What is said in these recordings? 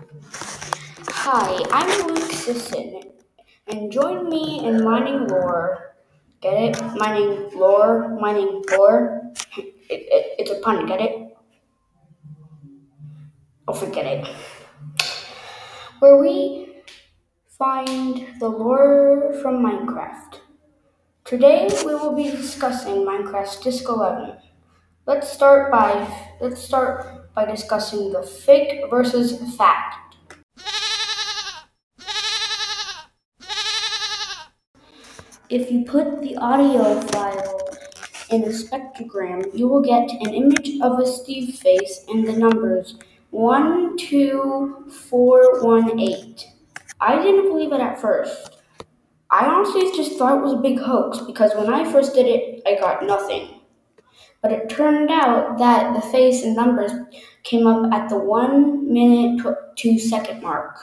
Hi, I'm Luke Sisson, and join me in mining lore. Get it? Mining lore, mining lore. It, it, it's a pun, get it? Oh, forget it. Where we find the lore from Minecraft. Today we will be discussing Minecraft Disc 11. Let's start by let's start by discussing the fake versus fact. If you put the audio file in a spectrogram, you will get an image of a Steve face and the numbers 12418. I didn't believe it at first. I honestly just thought it was a big hoax because when I first did it, I got nothing. But it turned out that the face and numbers came up at the 1 minute 2 second mark.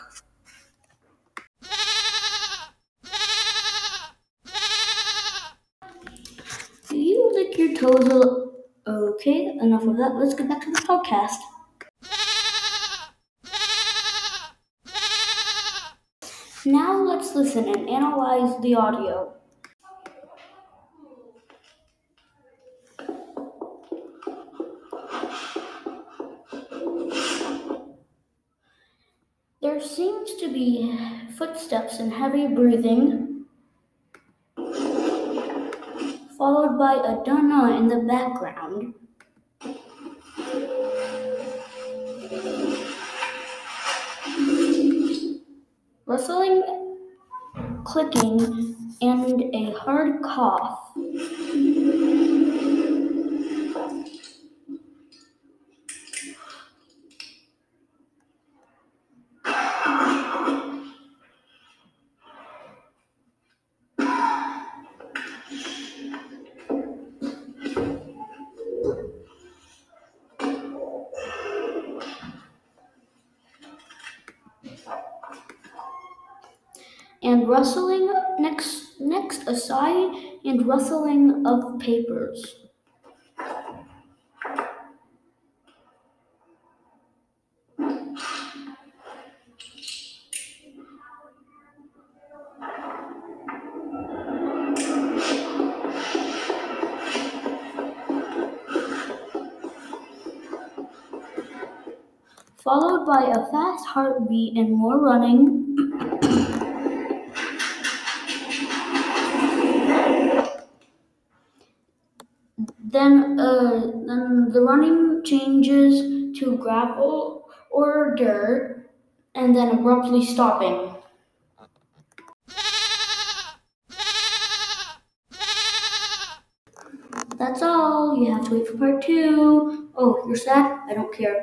Do you lick your toes a? Okay, enough of that. Let's get back to the podcast. Now let's listen and analyze the audio. There seems to be footsteps and heavy breathing, followed by a dunna in the background. Rustling, clicking, and a hard cough. And rustling next next a sigh and rustling of papers. Followed by a fast heartbeat and more running. Then, uh, then the running changes to gravel or dirt, and then abruptly stopping. That's all. You have to wait for part two. Oh, you're sad? I don't care.